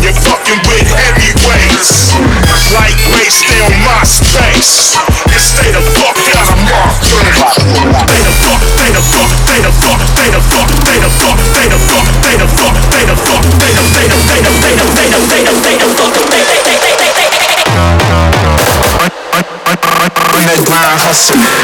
You're fucking with heavyweights. Lightweights, stay on my space. And stay the fuck out of my face. They the fuck, they the fuck, they the fuck, they the fuck, they the fuck, they the fuck, they the fuck, they the fuck, they the they the they the they the they the they the they the fuck, they they they they they they. On that grind hustle.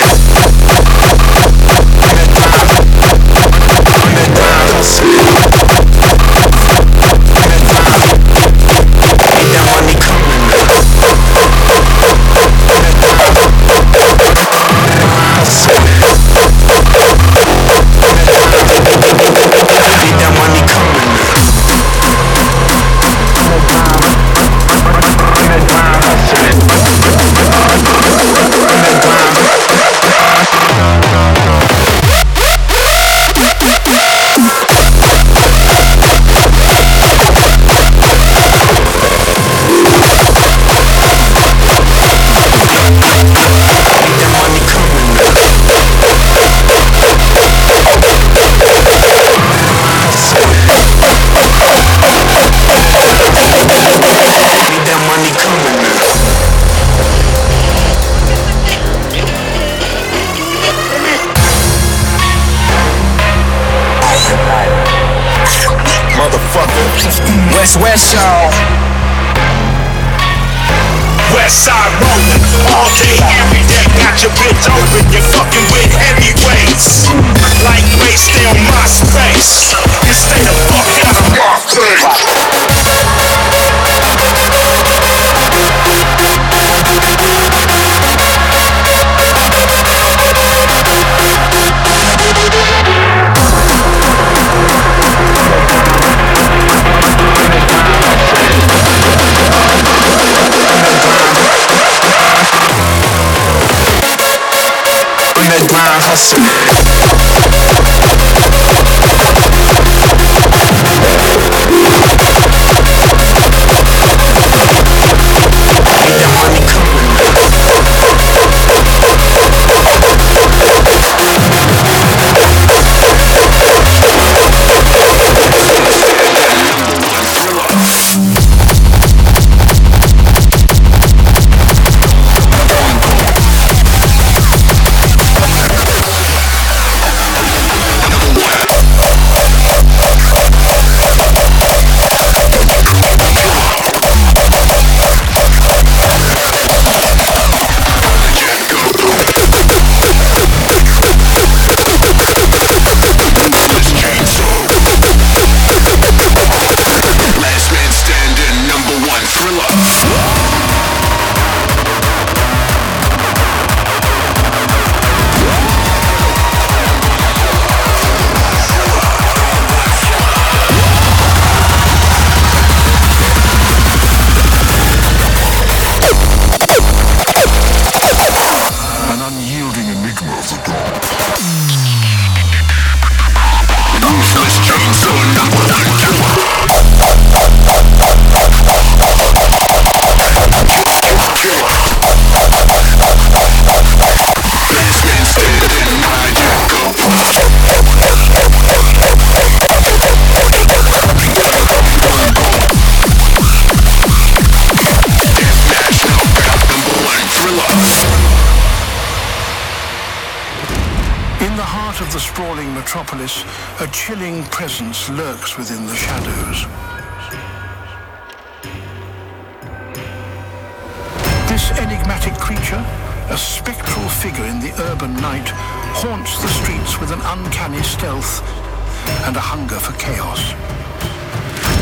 Sprawling metropolis, a chilling presence lurks within the shadows. This enigmatic creature, a spectral figure in the urban night, haunts the streets with an uncanny stealth and a hunger for chaos.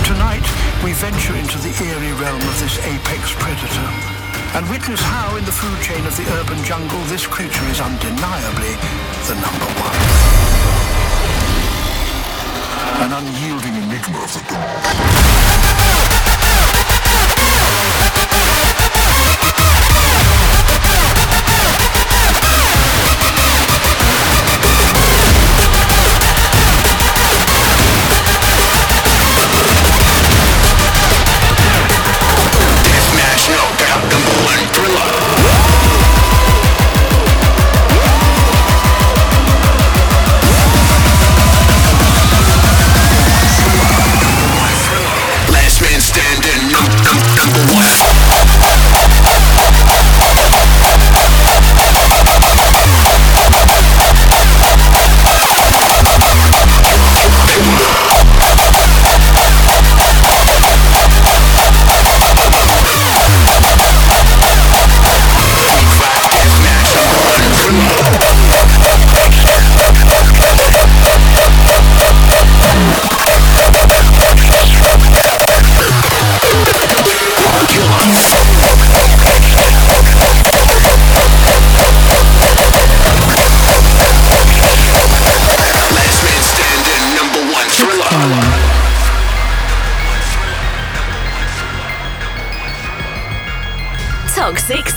Tonight, we venture into the eerie realm of this apex predator and witness how in the food chain of the urban jungle this creature is undeniably the number one. An unyielding enigma of the dark.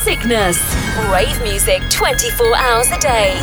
Sickness. Rave music 24 hours a day.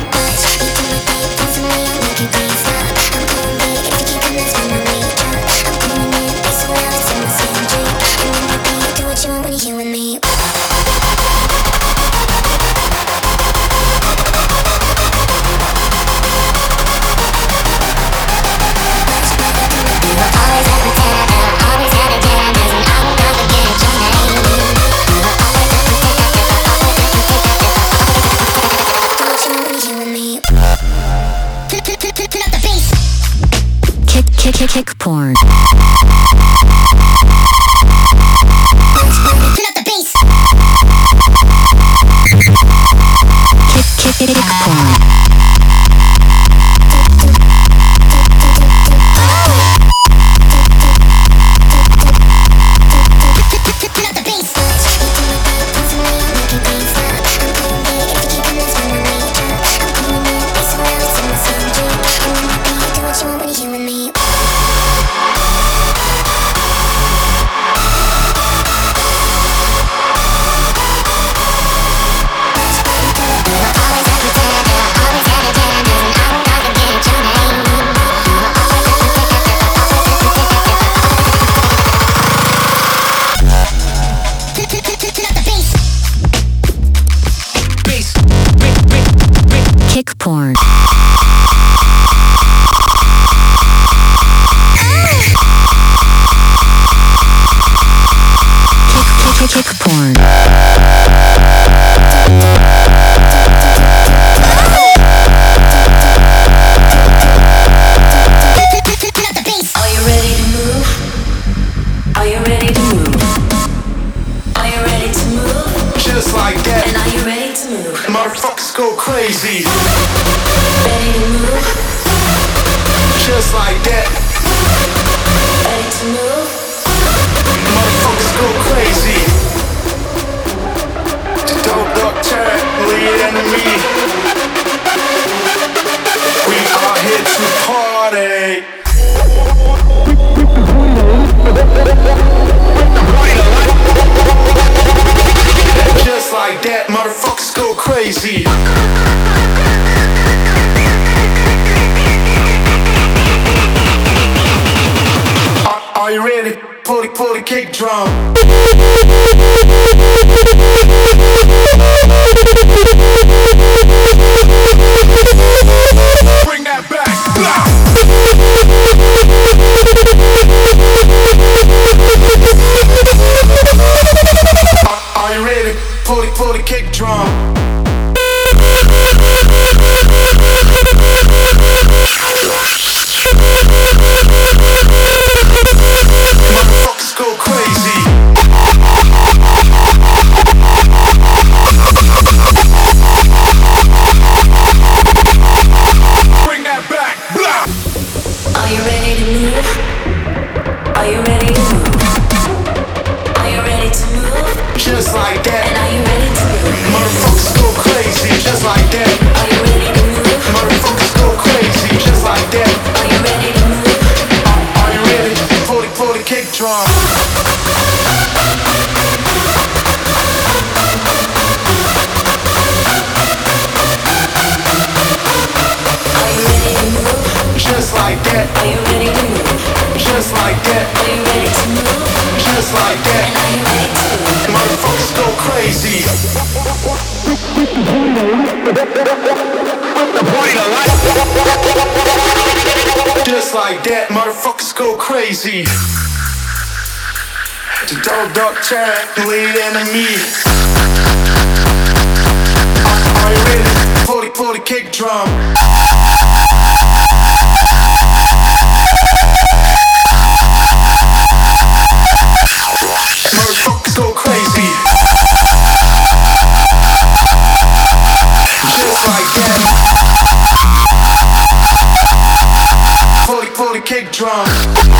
like that The to double dog check the lead enemy. Are you ready? Fully, fully kick drum. Go crazy. Just like that. Fully, fully kick drum.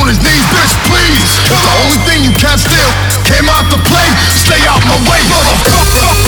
on his knees, bitch, please. The only thing you can't steal came out to play. Stay out my way, motherfucker.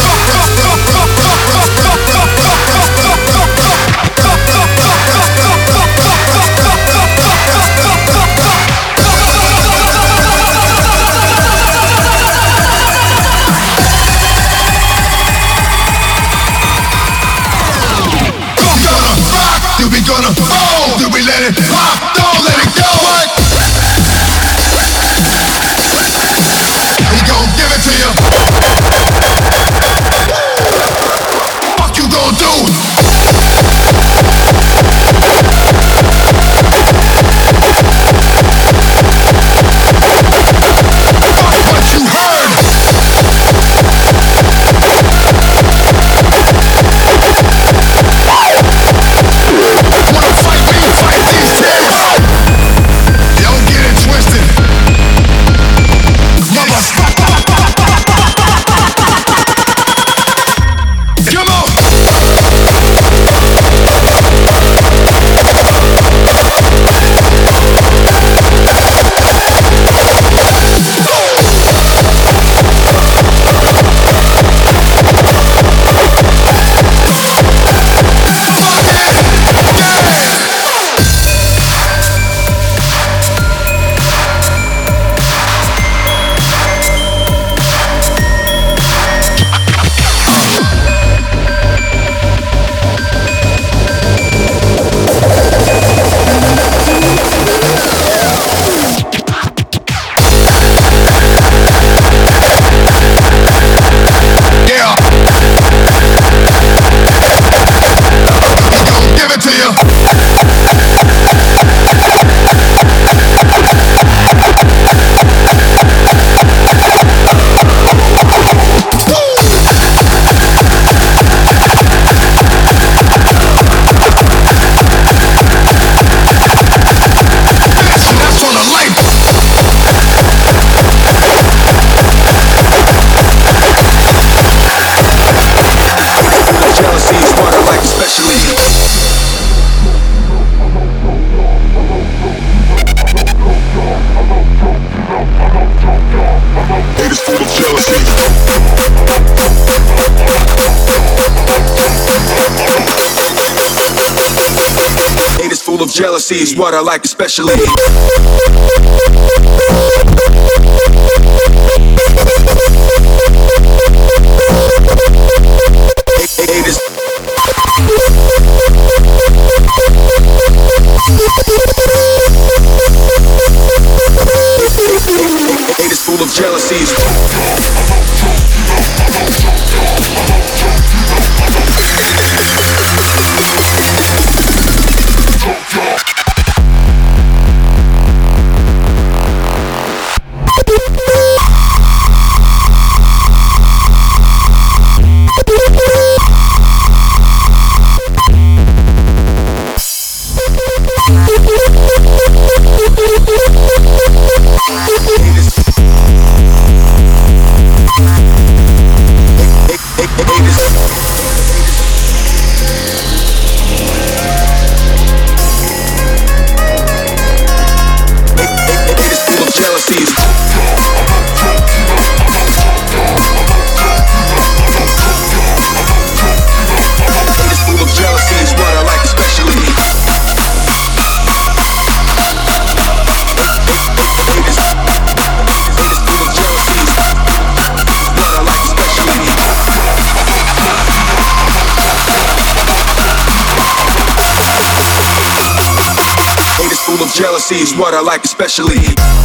overseas, what I like especially. I like especially.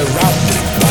Surrounded by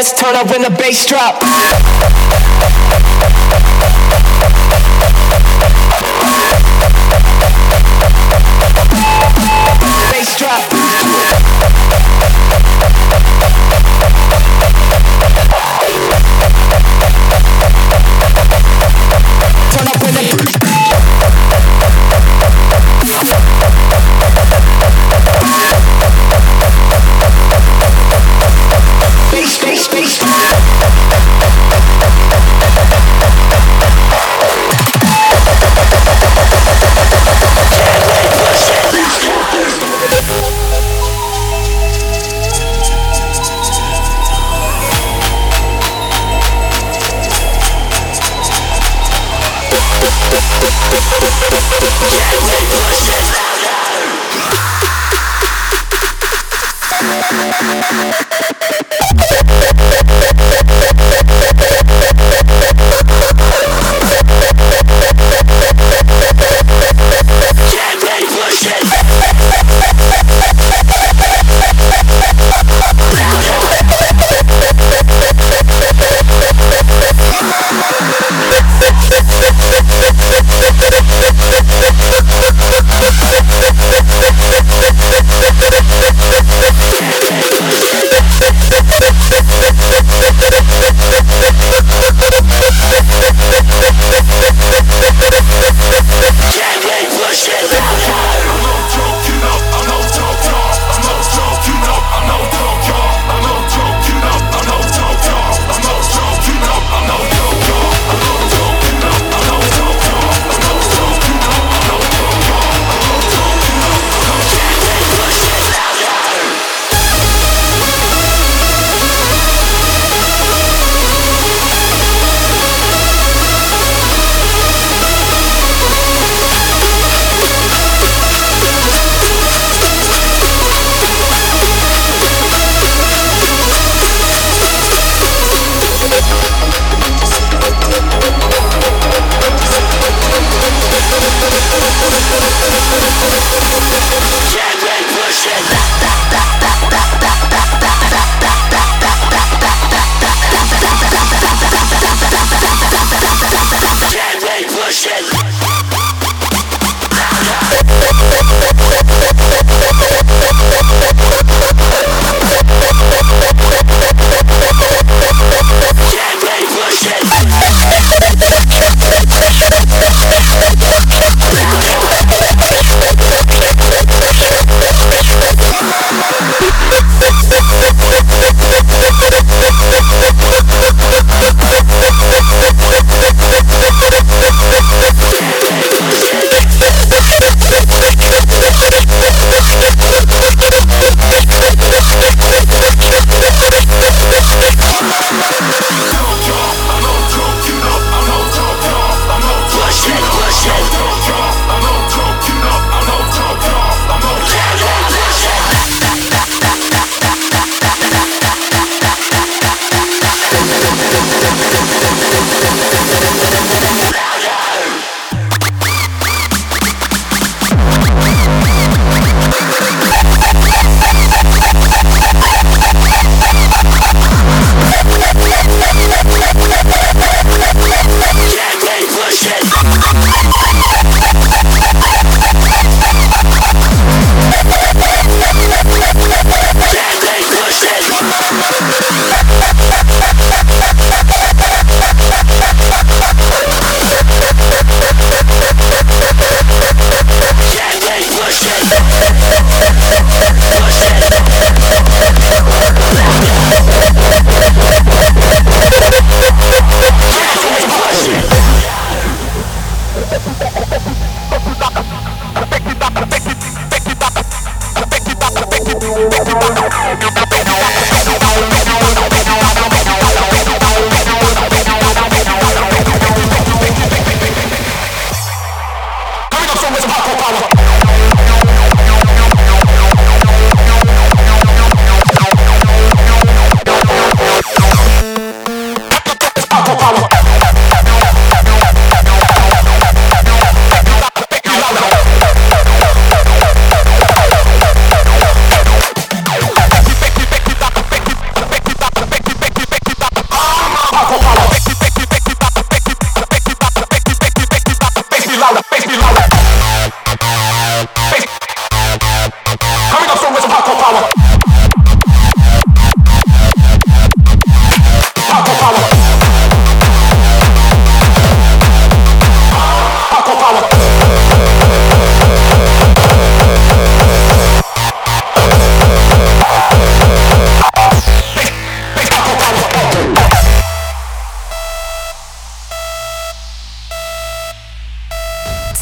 Let's turn up when the bass drop.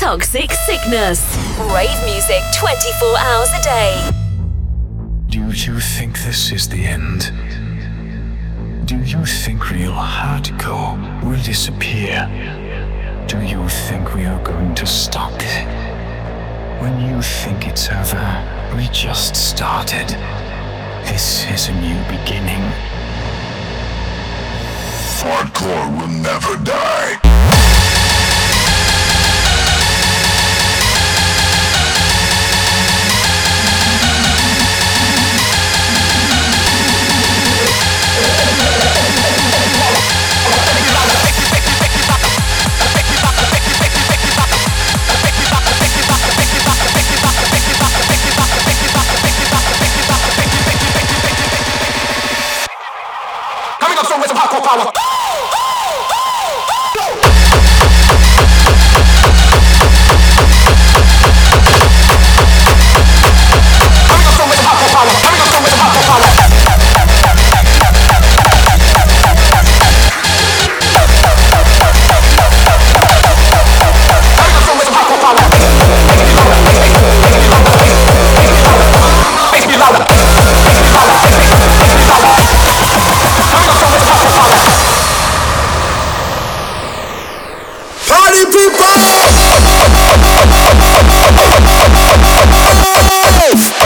Toxic Sickness. Rave music 24 hours a day. Do you think this is the end? Do you think real hardcore will disappear? Do you think we are going to stop it? When you think it's over, we just started. This is a new beginning. Hardcore will never die. some hardcore power. life.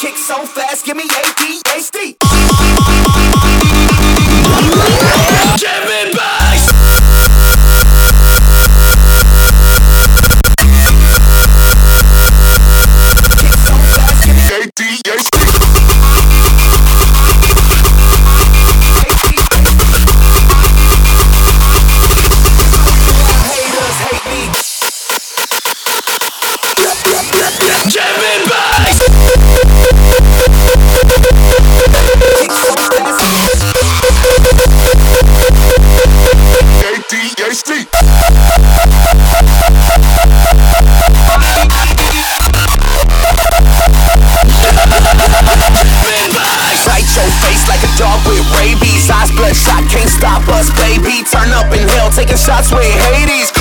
Kick so fast, give me ADHD. taking shots with Hades.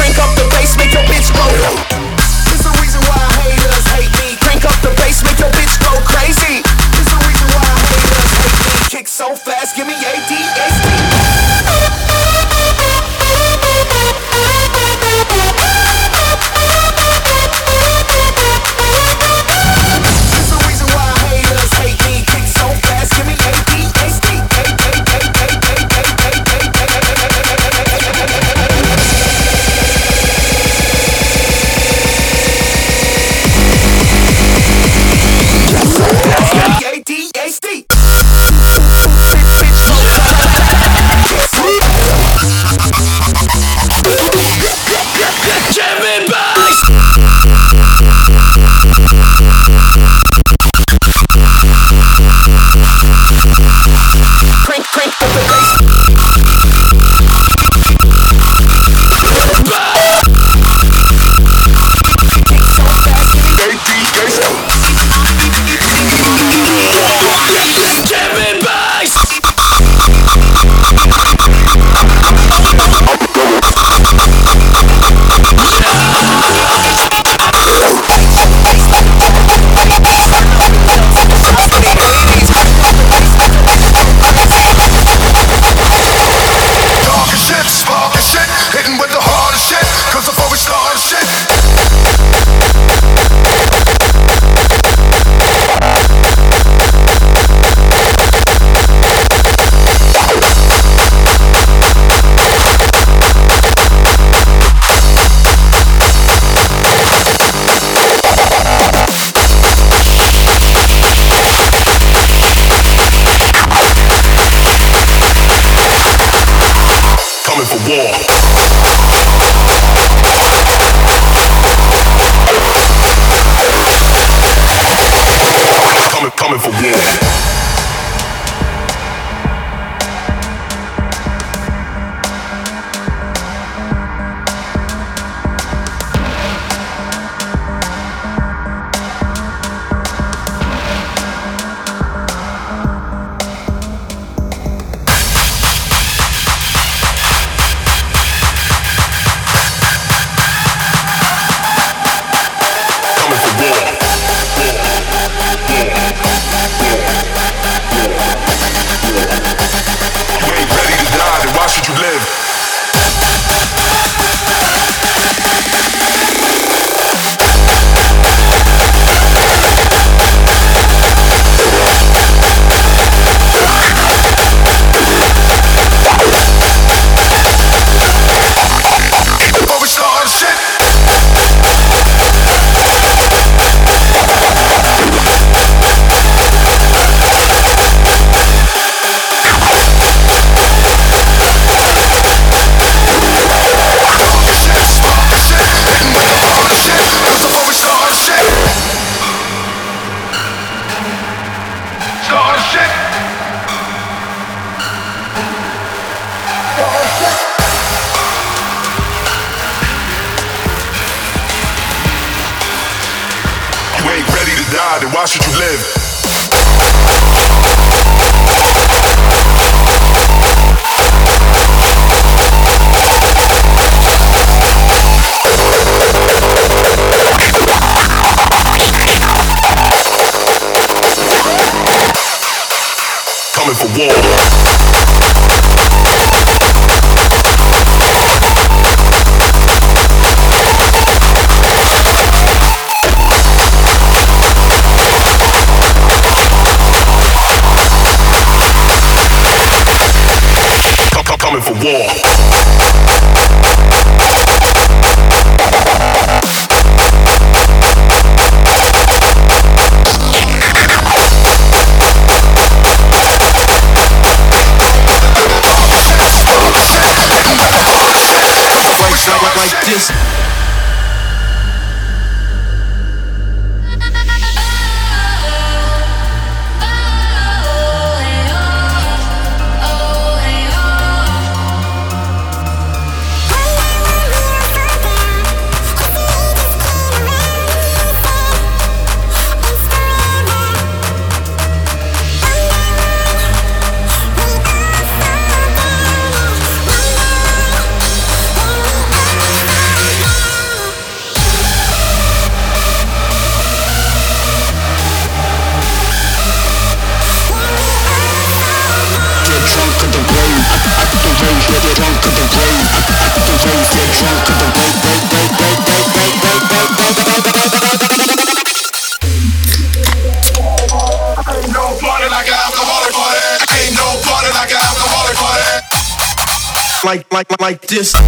This.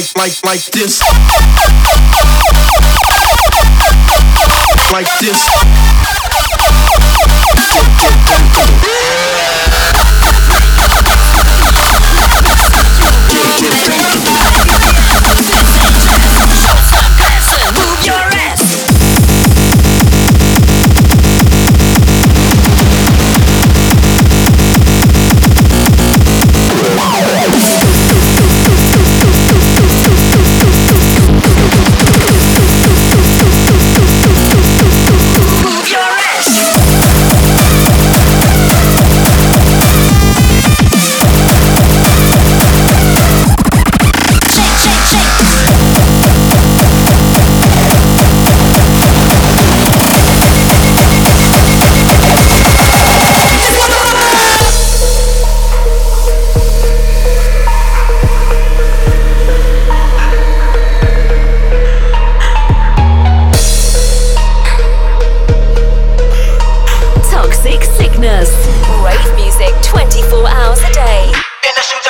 Like like like this. Like this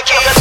Kill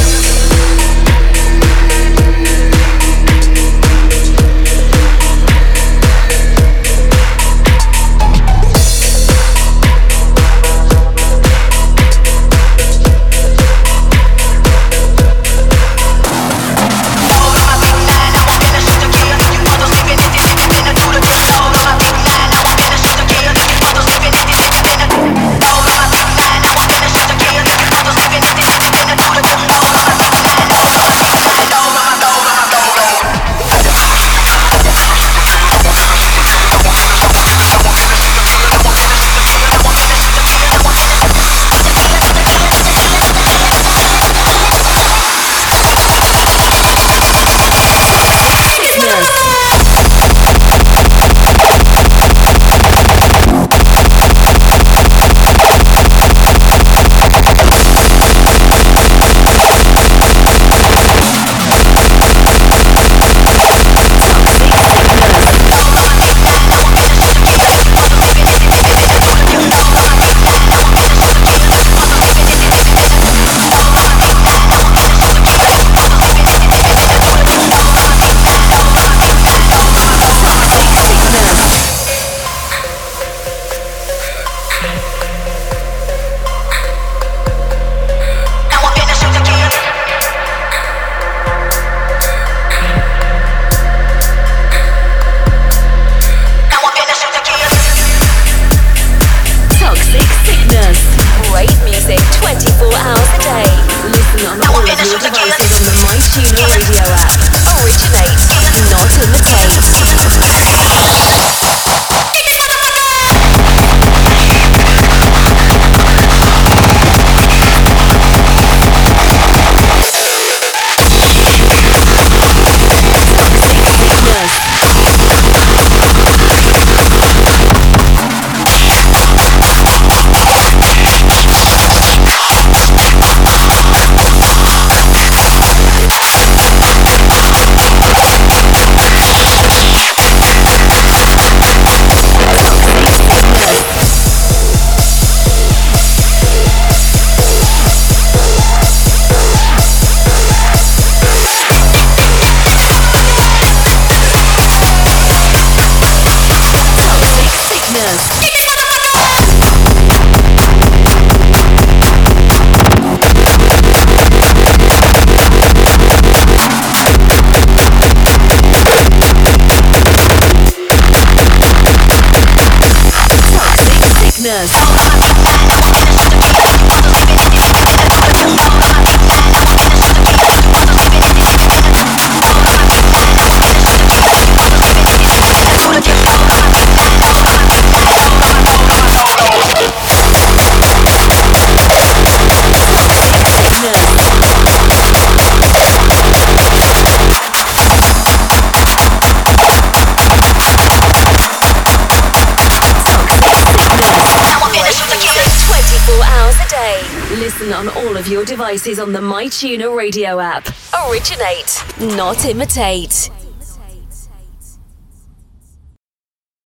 Radio app. Originate on the MyTuner radio app. Originate, not imitate.